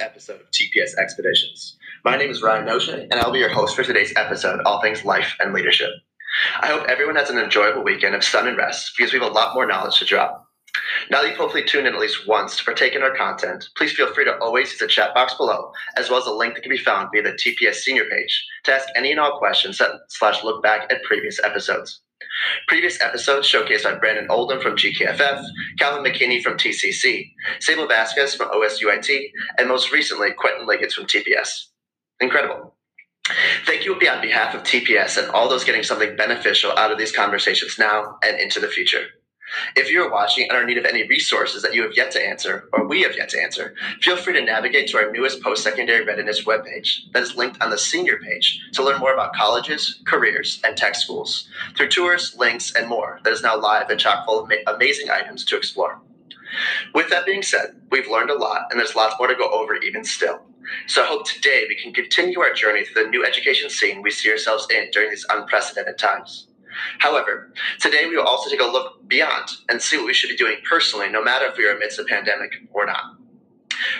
episode of TPS Expeditions. My name is Ryan Noche, and I'll be your host for today's episode, All Things Life and Leadership. I hope everyone has an enjoyable weekend of sun and rest because we have a lot more knowledge to drop. Now that you've hopefully tuned in at least once to partake in our content, please feel free to always use the chat box below, as well as a link that can be found via the TPS senior page to ask any and all questions that slash look back at previous episodes. Previous episodes showcased by Brandon Oldham from GKFF, Calvin McKinney from TCC, Sable Vasquez from OSUIT, and most recently, Quentin Liggins from TPS. Incredible. Thank you on behalf of TPS and all those getting something beneficial out of these conversations now and into the future. If you are watching and are in need of any resources that you have yet to answer, or we have yet to answer, feel free to navigate to our newest post secondary readiness webpage that is linked on the senior page to learn more about colleges, careers, and tech schools through tours, links, and more that is now live and chock full of amazing items to explore. With that being said, we've learned a lot and there's lots more to go over even still. So I hope today we can continue our journey through the new education scene we see ourselves in during these unprecedented times. However, today we will also take a look beyond and see what we should be doing personally, no matter if we are amidst a pandemic or not.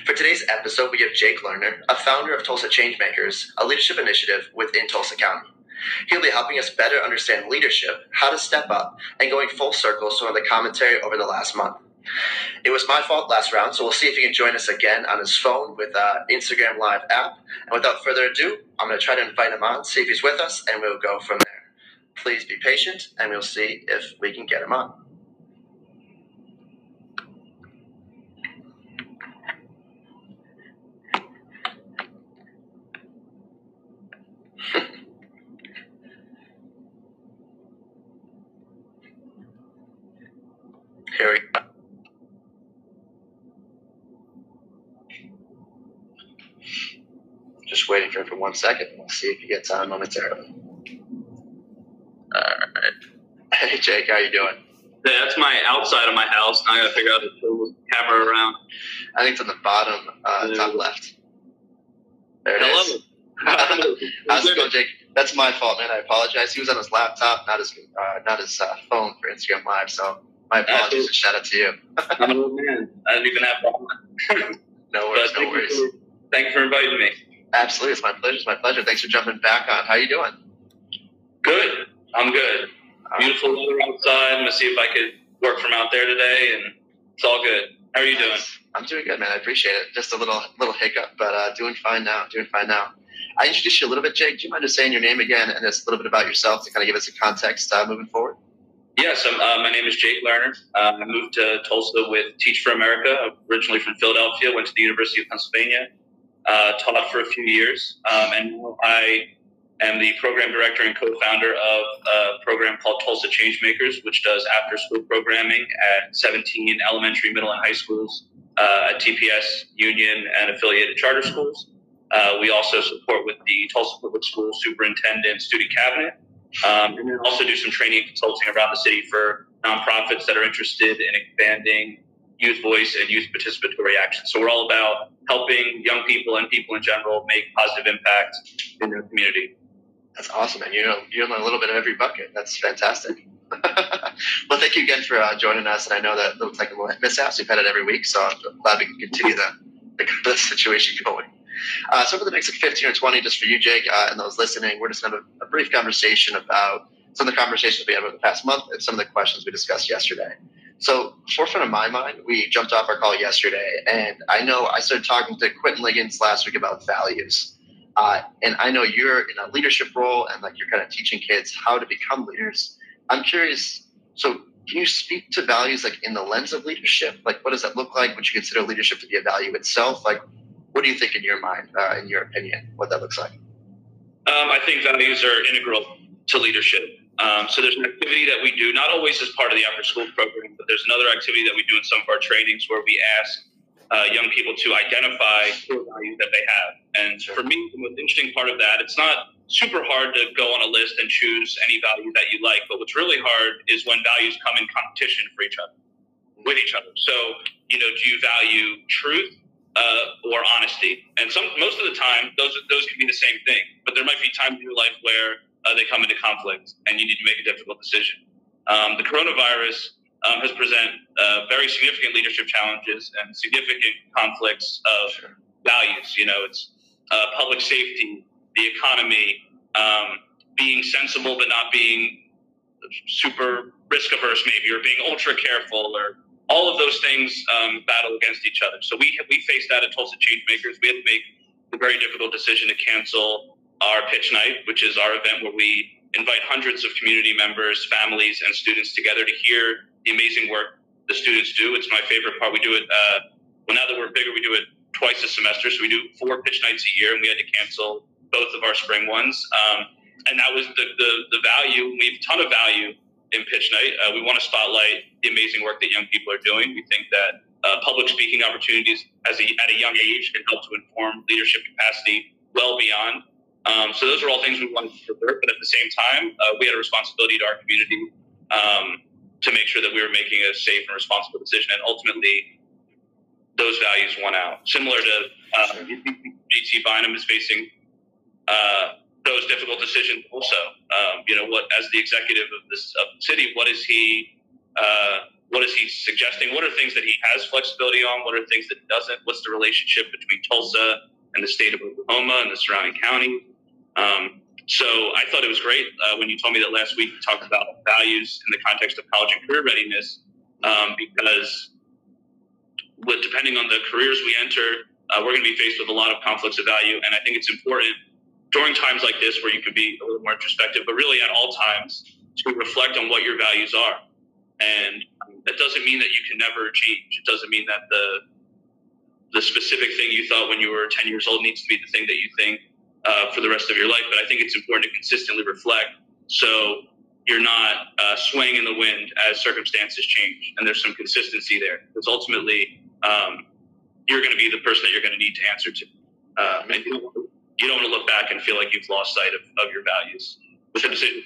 For today's episode, we have Jake Lerner, a founder of Tulsa Changemakers, a leadership initiative within Tulsa County. He'll be helping us better understand leadership, how to step up, and going full circle some of the commentary over the last month. It was my fault last round, so we'll see if he can join us again on his phone with uh, Instagram Live app. And without further ado, I'm going to try to invite him on, see if he's with us, and we'll go from there. Please be patient and we'll see if we can get him on. Here we go. Just waiting for him for one second. We'll see if he gets on momentarily. All right. Hey, Jake, how you doing? Yeah, that's my outside of my house. Now I gotta figure out to the camera around. I think it's on the bottom, uh, top left. There it Hello. is. How's it going, Jake? That's my fault, man. I apologize. He was on his laptop, not his uh, not his uh, phone for Instagram Live. So my apologies and shout out to you. I'm an old man. I didn't even have one. No worries, But no worries. You for, thank for inviting me. Absolutely, it's my pleasure. It's my pleasure. Thanks for jumping back on. How you doing? Good. I'm good. Beautiful weather outside. I'm gonna see if I could work from out there today, and it's all good. How are you doing? I'm doing good, man. I appreciate it. Just a little little hiccup, but uh, doing fine now. Doing fine now. I introduced you a little bit, Jake. Do you mind just saying your name again and just a little bit about yourself to kind of give us a context uh, moving forward? Yes, uh, my name is Jake Lerner. Uh, I moved to Tulsa with Teach for America. Originally from Philadelphia, went to the University of Pennsylvania, uh, taught for a few years, um, and I am the program director and co-founder of a program called Tulsa Changemakers, which does after-school programming at 17 elementary, middle, and high schools uh, at TPS, Union, and affiliated charter schools. Uh, we also support with the Tulsa Public School Superintendent Student Cabinet. Um, and then also do some training and consulting around the city for nonprofits that are interested in expanding youth voice and youth participatory action. So we're all about helping young people and people in general make positive impact in their community. That's awesome, man. You know, you're in a little bit of every bucket. That's fantastic. well, thank you again for uh, joining us. And I know that looks like a little mishaps. We've had it every week, so I'm glad we can continue the, the, the situation going. Uh, so, for the next 15 or 20, just for you, Jake, uh, and those listening, we're just going to have a, a brief conversation about some of the conversations we had over the past month and some of the questions we discussed yesterday. So, forefront of my mind, we jumped off our call yesterday, and I know I started talking to Quentin Liggins last week about values. Uh, and I know you're in a leadership role and like you're kind of teaching kids how to become leaders. I'm curious. So, can you speak to values like in the lens of leadership? Like, what does that look like? Would you consider leadership to be a value itself? Like, what do you think in your mind, uh, in your opinion, what that looks like? Um, I think values are integral to leadership. Um, so there's an activity that we do, not always as part of the after school program, but there's another activity that we do in some of our trainings where we ask uh, young people to identify core values that they have. And for me, the most interesting part of that, it's not super hard to go on a list and choose any value that you like, but what's really hard is when values come in competition for each other, with each other. So, you know, do you value truth? Uh, or honesty, and some most of the time those those can be the same thing. But there might be times in your life where uh, they come into conflict, and you need to make a difficult decision. Um, the coronavirus um, has present uh, very significant leadership challenges and significant conflicts of values. You know, it's uh, public safety, the economy, um, being sensible but not being super risk averse, maybe, or being ultra careful, or all of those things um, battle against each other. So we we faced that at Tulsa Changemakers. We had to make the very difficult decision to cancel our pitch night, which is our event where we invite hundreds of community members, families, and students together to hear the amazing work the students do. It's my favorite part. We do it. Uh, well, now that we're bigger, we do it twice a semester. So we do four pitch nights a year, and we had to cancel both of our spring ones. Um, and that was the, the, the value. We have a ton of value in pitch night. Uh, we want to spotlight the amazing work that young people are doing. We think that uh, public speaking opportunities as a, at a young age can help to inform leadership capacity well beyond. Um, so those are all things we wanted to preserve, but at the same time, uh, we had a responsibility to our community um, to make sure that we were making a safe and responsible decision. And ultimately, those values won out. Similar to uh, GT Bynum is facing uh, those difficult decisions also. Um, you know, what as the executive of this of the city, what is he? Uh, what is he suggesting? What are things that he has flexibility on? What are things that doesn't? What's the relationship between Tulsa and the state of Oklahoma and the surrounding county? Um, so I thought it was great uh, when you told me that last week you talked about values in the context of college and career readiness, um, because with, depending on the careers we enter, uh, we're going to be faced with a lot of conflicts of value, and I think it's important during times like this where you can be a little more introspective, but really at all times to reflect on what your values are. And that doesn't mean that you can never change. It doesn't mean that the the specific thing you thought when you were 10 years old needs to be the thing that you think uh, for the rest of your life. But I think it's important to consistently reflect so you're not uh, swaying in the wind as circumstances change. And there's some consistency there because ultimately um, you're going to be the person that you're going to need to answer to. Uh, and you don't, want to look back and feel like you've lost sight of, of your values decision.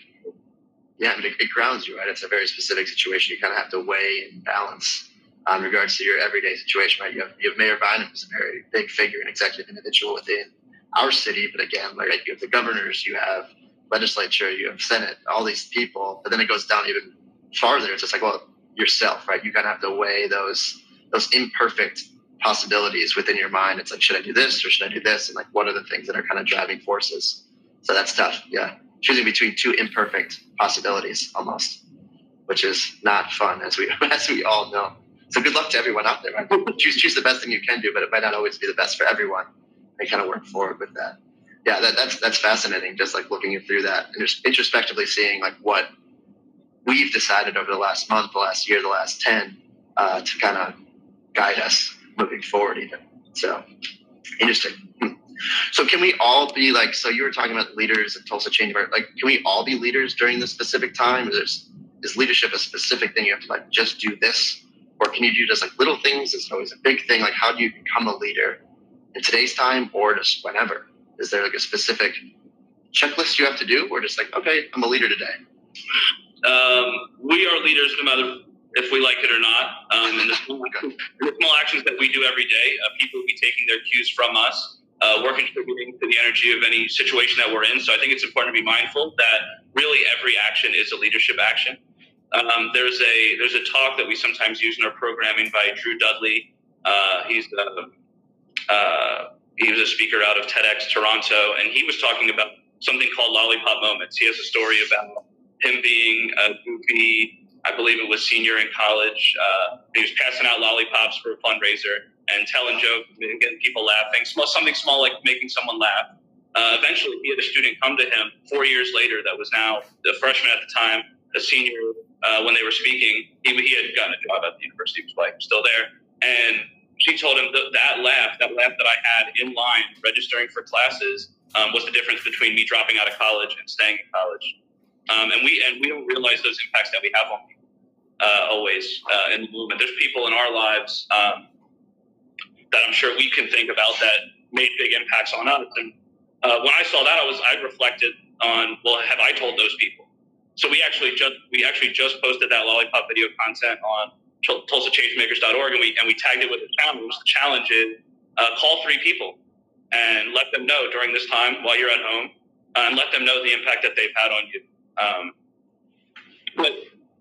Yeah, it, it grounds you, right? It's a very specific situation. You kind of have to weigh and balance um, in regards to your everyday situation, right? You have, you have Mayor Bynum, who's a very big figure and executive individual within our city, but again, like you have the governors, you have legislature, you have Senate, all these people, but then it goes down even farther. It's just like, well, yourself, right? You kind of have to weigh those those imperfect possibilities within your mind. It's like, should I do this or should I do this? And like, what are the things that are kind of driving forces? So that's tough. Yeah, choosing between two imperfect possibilities almost, which is not fun, as we as we all know. So good luck to everyone out there. Right? choose choose the best thing you can do, but it might not always be the best for everyone. And kind of work forward with that. Yeah, that, that's that's fascinating. Just like looking through that and just introspectively seeing like what we've decided over the last month, the last year, the last ten uh, to kind of guide us moving forward. Even so, interesting. Hmm. So can we all be like? So you were talking about leaders at Tulsa Change. Like, can we all be leaders during this specific time? Is, is leadership a specific thing you have to like just do this or can you do just like little things? Is always a big thing. Like, how do you become a leader in today's time or just whenever? Is there like a specific checklist you have to do, or just like, okay, I'm a leader today? Um, we are leaders no matter if we like it or not. Um, and the small, the small actions that we do every day, uh, people will be taking their cues from us. Uh, we're contributing to the energy of any situation that we're in. So I think it's important to be mindful that really every action is a leadership action. Um, there's a there's a talk that we sometimes use in our programming by Drew Dudley. Uh, he's uh, uh, he was a speaker out of TEDx Toronto, and he was talking about something called lollipop moments. He has a story about him being a goofy, I believe it was senior in college. Uh, he was passing out lollipops for a fundraiser and telling jokes and getting people laughing. Something small like making someone laugh. Uh, eventually, he had a student come to him four years later that was now a freshman at the time, a senior uh, when they were speaking, he, he had gotten a job at the University of Hawaii, still there. And she told him that that laugh, that laugh that I had in line registering for classes, um, was the difference between me dropping out of college and staying in college. Um, and we and we don't realize those impacts that we have on people uh, always uh, in the movement. There's people in our lives um, that I'm sure we can think about that made big impacts on us. And uh, when I saw that, I was I reflected on well, have I told those people? So we actually just we actually just posted that lollipop video content on TulsaChangemakers.org, and we and we tagged it with a challenge. The challenge is uh, call three people and let them know during this time while you're at home, uh, and let them know the impact that they've had on you. Um, but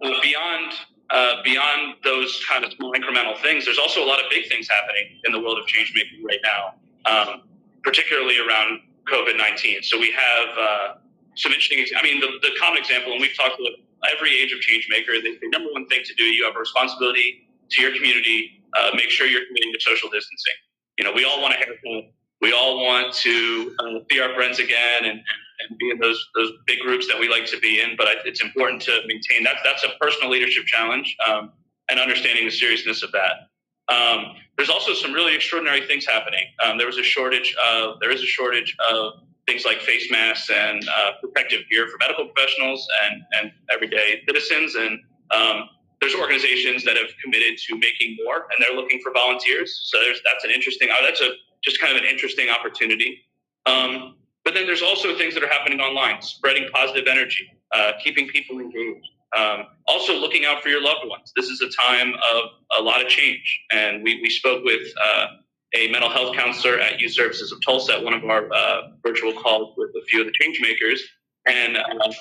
uh, beyond uh, beyond those kind of small incremental things, there's also a lot of big things happening in the world of change making right now. um, particularly around COVID 19. So we have uh, some interesting, I mean, the, the common example, and we've talked with every age of change maker, the, the number one thing to do, you have a responsibility to your community, uh, make sure you're committing to social distancing. You know, we all want to have we all want to uh, see our friends again and, and be in those those big groups that we like to be in. But it's important to maintain that. That's a personal leadership challenge um, and understanding the seriousness of that. Um, there's also some really extraordinary things happening. Um, there was a shortage of there is a shortage of things like face masks and uh, protective gear for medical professionals and and everyday citizens. And um, there's organizations that have committed to making more, and they're looking for volunteers. So that's an interesting. Uh, that's a just kind of an interesting opportunity. Um, but then there's also things that are happening online, spreading positive energy, uh, keeping people engaged. Um, also, looking out for your loved ones. This is a time of a lot of change. And we, we spoke with uh, a mental health counselor at Youth Services of Tulsa at one of our uh, virtual calls with a few of the change makers. And uh,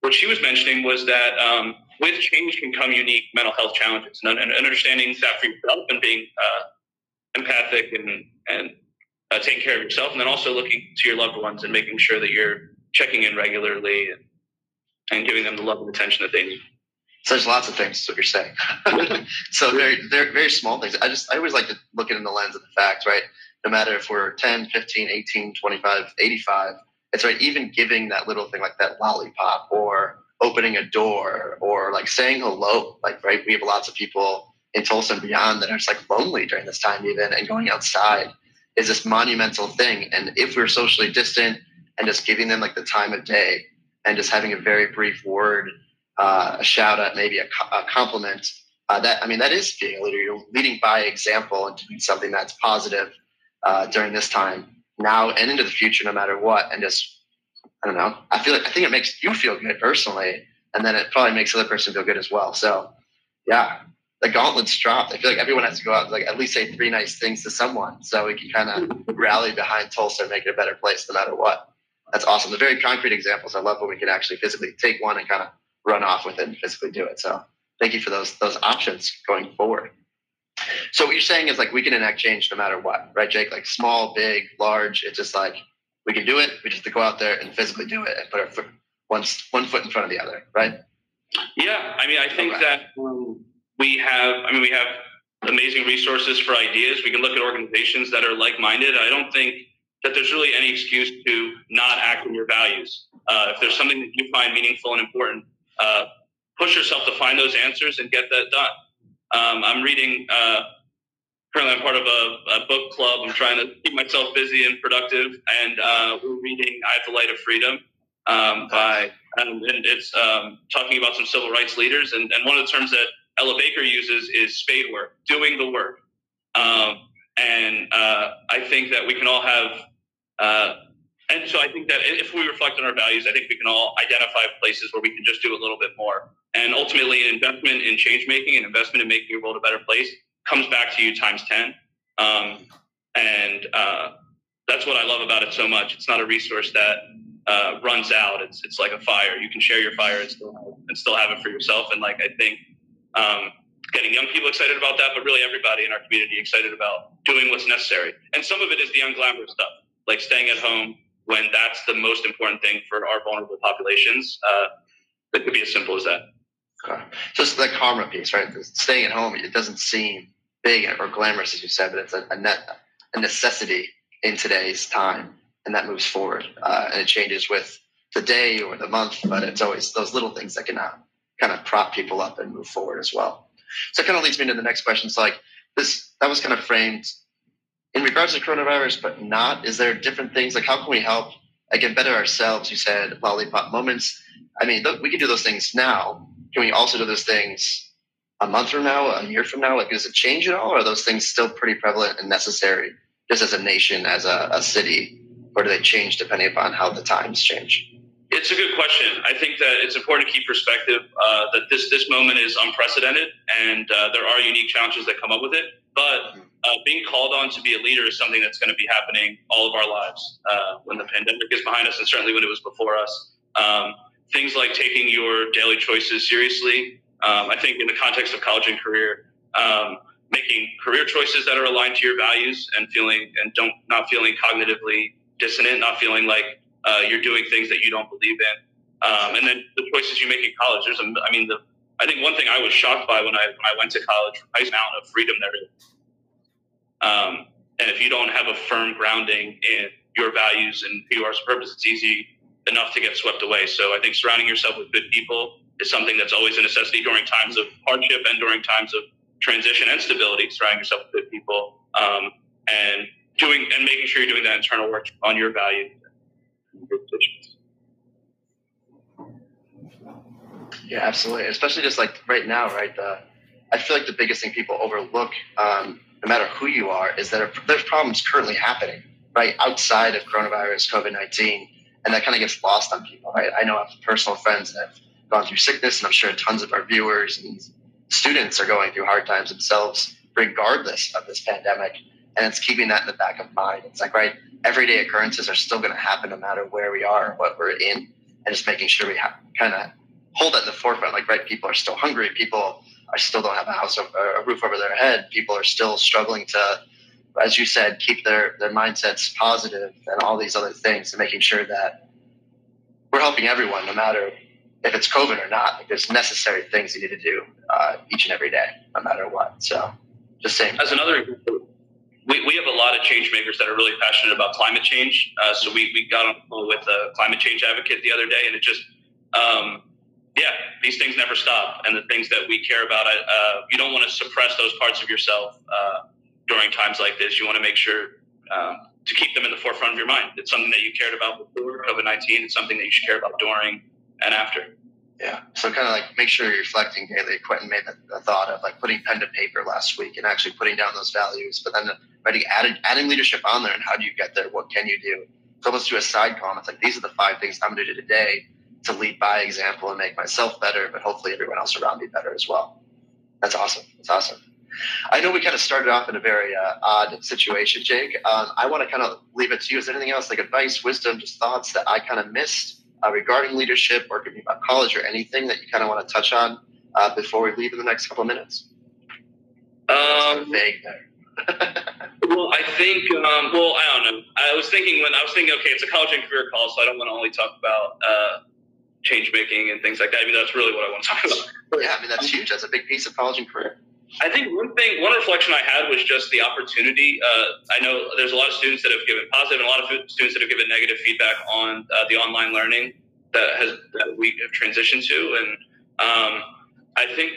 what she was mentioning was that um, with change can come unique mental health challenges and, and understanding that for yourself and being uh, empathic and, and uh, taking care of yourself, and then also looking to your loved ones and making sure that you're checking in regularly and, and giving them the love and attention that they need. So there's lots of things what you're saying. so very, very, very small things. I just, I always like to look it in the lens of the fact, right? No matter if we're 10, 15, 18, 25, 85, it's right. Even giving that little thing like that lollipop or opening a door or like saying hello, like, right. We have lots of people in Tulsa and beyond that are just like lonely during this time even and going outside is this monumental thing. And if we're socially distant and just giving them like the time of day and just having a very brief word, uh, a shout out, maybe a, a compliment, uh, that I mean, that is being a leader. You're leading by example and doing something that's positive uh, during this time now and into the future, no matter what. And just I don't know. I feel like I think it makes you feel good personally, and then it probably makes the other person feel good as well. So, yeah, the gauntlet's dropped. I feel like everyone has to go out and like at least say three nice things to someone so we can kind of rally behind Tulsa and make it a better place no matter what. That's awesome. The very concrete examples. I love when we can actually physically take one and kind of run off with it and physically do it. So thank you for those those options going forward. So what you're saying is like we can enact change no matter what, right, Jake? Like small, big, large. It's just like we can do it. We just have to go out there and physically do it and put our foot, one one foot in front of the other, right? Yeah, I mean, I think right. that we have, I mean, we have amazing resources for ideas. We can look at organizations that are like-minded. I don't think that there's really any excuse to not act on your values. Uh, if there's something that you find meaningful and important, uh, push yourself to find those answers and get that done. Um, I'm reading. Uh, currently, I'm part of a, a, book club. I'm trying to keep myself busy and productive, and uh, we're reading "I Have the Light of Freedom" um, by, and, and it's um, talking about some civil rights leaders. And, and one of the terms that Ella Baker uses is spade work, doing the work. Um, and uh, I think that we can all have, uh, and so I think that if we reflect on our values, I think we can all identify places where we can just do a little bit more. And ultimately, an investment in change making, an investment in making your world a better place, comes back to you times 10. Um, and uh, that's what I love about it so much. It's not a resource that uh, runs out. It's it's like a fire. You can share your fire and still have, and still have it for yourself. And like I think um, getting young people excited about that, but really everybody in our community excited about doing what's necessary. And some of it is the unglamorous stuff, like staying at home when that's the most important thing for our vulnerable populations. Uh, it could be as simple as that. Okay. Just the karma piece, right? Staying at home, it doesn't seem big or glamorous, as you said, but it's a, a, necessity in today's time, and that moves forward. Uh, and it changes with the day or the month, but it's always those little things that can uh, kind of prop people up and move forward as well. So it kind of leads me to the next question. So, like this that was kind of framed in regards to coronavirus, but not. Is there different things like how can we help again better ourselves? You said lollipop moments. I mean, look, we can do those things now. Can we also do those things a month from now, a year from now? Like, does it change at all? Or are those things still pretty prevalent and necessary just as a nation, as a, a city? Or do they change depending upon how the times change? It's a good question. I think that it's important to keep perspective uh, that this this moment is unprecedented, and uh, there are unique challenges that come up with it. But uh, being called on to be a leader is something that's going to be happening all of our lives uh, when the pandemic is behind us, and certainly when it was before us. Um, things like taking your daily choices seriously. Um, I think in the context of college and career, um, making career choices that are aligned to your values and feeling and don't not feeling cognitively dissonant, not feeling like uh, you're doing things that you don't believe in. Um, and then the choices you make in college. There's a, I mean, the, I think one thing I was shocked by when I when I went to college, the amount of freedom there is. Um, and if you don't have a firm grounding in your values and who you are as a purpose, it's easy enough to get swept away. So I think surrounding yourself with good people is something that's always a necessity during times of hardship and during times of transition and stability. Surrounding yourself with good people um, and doing and making sure you're doing that internal work on your values. Yeah, absolutely. Especially just like right now, right? The, I feel like the biggest thing people overlook, um, no matter who you are, is that there's problems currently happening, right, outside of coronavirus, COVID 19, and that kind of gets lost on people, right? I know I have personal friends that have gone through sickness, and I'm sure tons of our viewers and students are going through hard times themselves, regardless of this pandemic. And it's keeping that in the back of mind. It's like, right, everyday occurrences are still going to happen no matter where we are, or what we're in, and just making sure we have kind of hold that in the forefront. Like, right, people are still hungry. People are still don't have a house, or a roof over their head. People are still struggling to, as you said, keep their their mindsets positive and all these other things, and making sure that we're helping everyone, no matter if it's COVID or not. Like, there's necessary things you need to do uh, each and every day, no matter what. So, just saying. As another we, we have a lot of change makers that are really passionate about climate change. Uh, so we, we got on with a climate change advocate the other day, and it just um, yeah, these things never stop. And the things that we care about, uh, you don't want to suppress those parts of yourself uh, during times like this. You want to make sure um, to keep them in the forefront of your mind. It's something that you cared about before COVID 19. It's something that you should care about during and after. Yeah. So kind of like make sure you're reflecting daily. Quentin made the, the, thought of like putting pen to paper last week and actually putting down those values, but then writing, adding, adding leadership on there and how do you get there? What can you do? So let's do a side column. It's like, these are the five things I'm going to do today to lead by example and make myself better, but hopefully everyone else around me better as well. That's awesome. That's awesome. I know we kind of started off in a very uh, odd situation, Jake. Um, I want to kind of leave it to you. Is there anything else, like advice, wisdom, just thoughts that I kind of missed uh, regarding leadership or could be about college or anything that you kind of want to touch on uh, before we leave in the next couple of minutes? Um, vague there. well, I think. Um, well, I don't know. I was thinking when I was thinking, okay, it's a college and career call, so I don't want to only talk about uh, change making and things like that. I mean, that's really what I want to talk about. Yeah, I mean, that's huge. That's a big piece of college and career. I think one thing, one reflection I had was just the opportunity. Uh, I know there's a lot of students that have given positive and a lot of students that have given negative feedback on uh, the online learning that has that we have transitioned to, and um, I think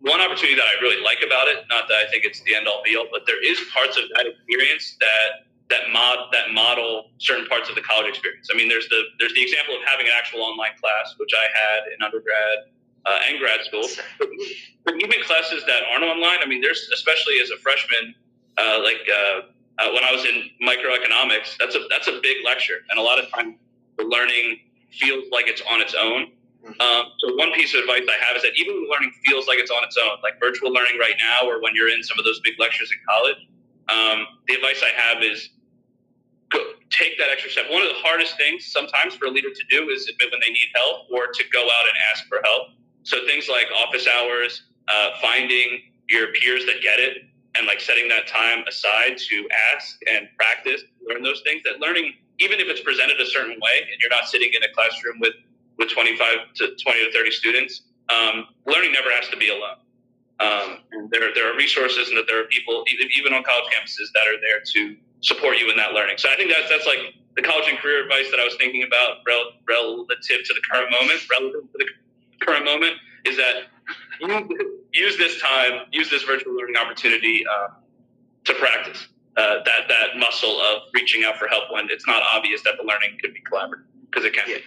one opportunity that I really like about it, not that I think it's the end all be all, but there is parts of that experience that that mod that model certain parts of the college experience. I mean, there's the there's the example of having an actual online class, which I had in undergrad uh, and grad school. But, but, even classes that aren't online, I mean, there's especially as a freshman, uh, like uh, uh when I was in microeconomics, that's a that's a big lecture, and a lot of times the learning feels like it's on its own. Mm-hmm. Um, so one piece of advice I have is that even when learning feels like it's on its own, like virtual learning right now, or when you're in some of those big lectures in college, um, the advice I have is take that extra step. One of the hardest things sometimes for a leader to do is when they need help or to go out and ask for help. So things like office hours, uh, finding your peers that get it, and like setting that time aside to ask and practice, learn those things. That learning, even if it's presented a certain way, and you're not sitting in a classroom with with 25 to 20 to 30 students, um, learning never has to be alone. Um, there, there are resources and that there are people, even on college campuses, that are there to support you in that learning. So I think that's that's like the college and career advice that I was thinking about rel- relative to the current moment, relative to the current moment, is that use this time, use this virtual learning opportunity uh, to practice uh, that that muscle of reaching out for help when it's not obvious that the learning could be collaborative because it can. Yeah.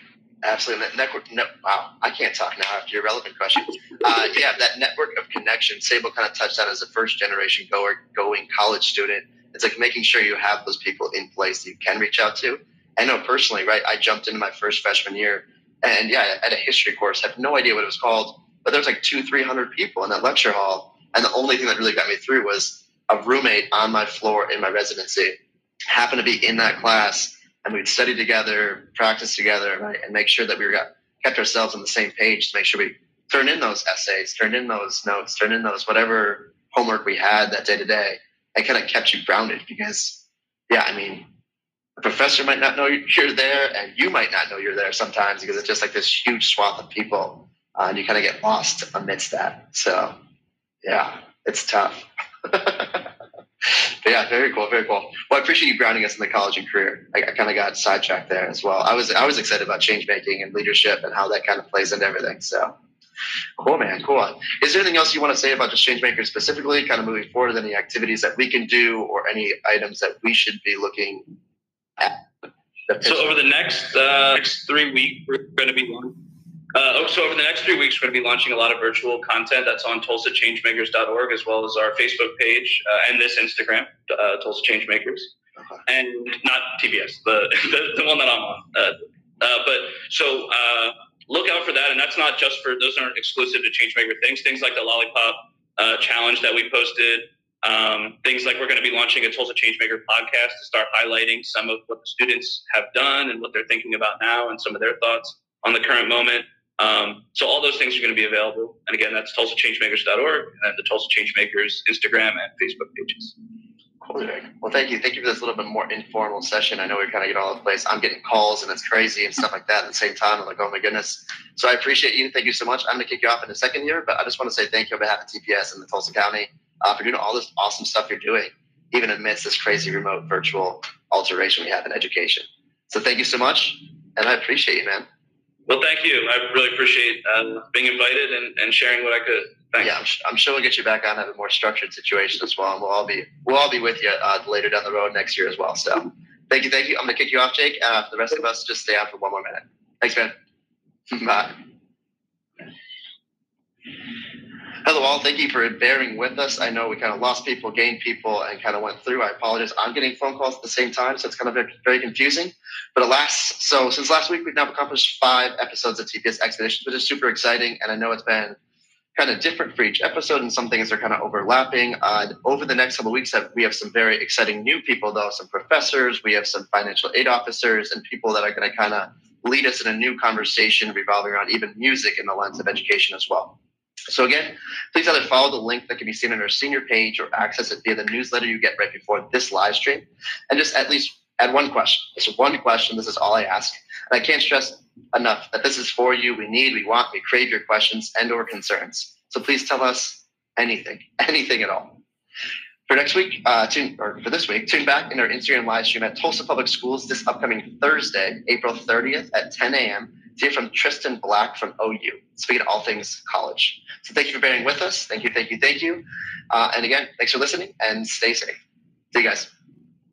Absolutely. Network, no, wow, I can't talk now after your relevant question. Uh, yeah, that network of connection. Sable kind of touched on as a first generation goer, going college student it's like making sure you have those people in place that you can reach out to. I know personally, right? I jumped into my first freshman year, and yeah, at a history course, I had no idea what it was called, but there was like two, three hundred people in that lecture hall, and the only thing that really got me through was a roommate on my floor in my residency happened to be in that class, and we'd study together, practice together, right, and make sure that we got, kept ourselves on the same page to make sure we turned in those essays, turned in those notes, turned in those whatever homework we had that day to day, it kind of kept you grounded because, yeah, I mean, the professor might not know you're there, and you might not know you're there sometimes because it's just like this huge swath of people, uh, and you kind of get lost amidst that. So, yeah, it's tough. But yeah, very cool, very cool. Well, I appreciate you grounding us in the college and career. I, I kind of got sidetracked there as well. I was I was excited about change making and leadership and how that kind of plays into everything. So cool, man, cool. Is there anything else you want to say about just change makers specifically, kind of moving forward, any activities that we can do or any items that we should be looking at? So over the next uh, next three weeks, we're going to be uh, oh, so over the next three weeks, we're going to be launching a lot of virtual content that's on TulsaChangemakers.org as well as our Facebook page uh, and this Instagram, uh, Tulsa Changemakers, uh-huh. and not TPS, the, the, the one that I'm on. Uh, uh, but so uh, look out for that, and that's not just for those aren't exclusive to Changemaker things. Things like the Lollipop uh, challenge that we posted. Um, things like we're going to be launching a Tulsa Changemaker podcast to start highlighting some of what the students have done and what they're thinking about now and some of their thoughts on the current moment. Um, so all those things are going to be available. And again, that's TulsaChangemakers.org and the Tulsa Changemakers Instagram and Facebook pages. Well, thank you. Thank you for this little bit more informal session. I know we kind of get all over the place. I'm getting calls and it's crazy and stuff like that at the same time. I'm like, oh my goodness. So I appreciate you. Thank you so much. I'm going to kick you off in the second year, but I just want to say thank you on behalf of TPS and the Tulsa County uh, for doing all this awesome stuff you're doing, even amidst this crazy remote virtual alteration we have in education. So thank you so much. And I appreciate you, man. Well, thank you. I really appreciate uh, being invited and, and sharing what I could. Thanks. Yeah, I'm, I'm, sure we'll get you back on have a more structured situation as well, and we'll all be we'll all be with you uh, later down the road next year as well. So, thank you, thank you. I'm gonna kick you off, Jake. Uh, for the rest of us, just stay on for one more minute. Thanks, man. Bye. Hello, all. Thank you for bearing with us. I know we kind of lost people, gained people, and kind of went through. I apologize. I'm getting phone calls at the same time, so it's kind of very confusing. But alas, so since last week, we've now accomplished five episodes of TPS Expeditions, which is super exciting. And I know it's been kind of different for each episode, and some things are kind of overlapping. Uh, over the next couple weeks, we have some very exciting new people, though some professors, we have some financial aid officers, and people that are going to kind of lead us in a new conversation revolving around even music in the lens of education as well. So again, please either follow the link that can be seen on our senior page or access it via the newsletter you get right before this live stream. And just at least add one question. Just one question. This is all I ask. And I can't stress enough that this is for you. We need, we want, we crave your questions and or concerns. So please tell us anything, anything at all. For next week, uh, tune, or for this week, tune back in our Instagram live stream at Tulsa Public Schools this upcoming Thursday, April 30th at 10 a.m to hear from Tristan Black from OU, speaking all things college. So thank you for bearing with us. Thank you, thank you, thank you. Uh, and again, thanks for listening and stay safe. See you guys.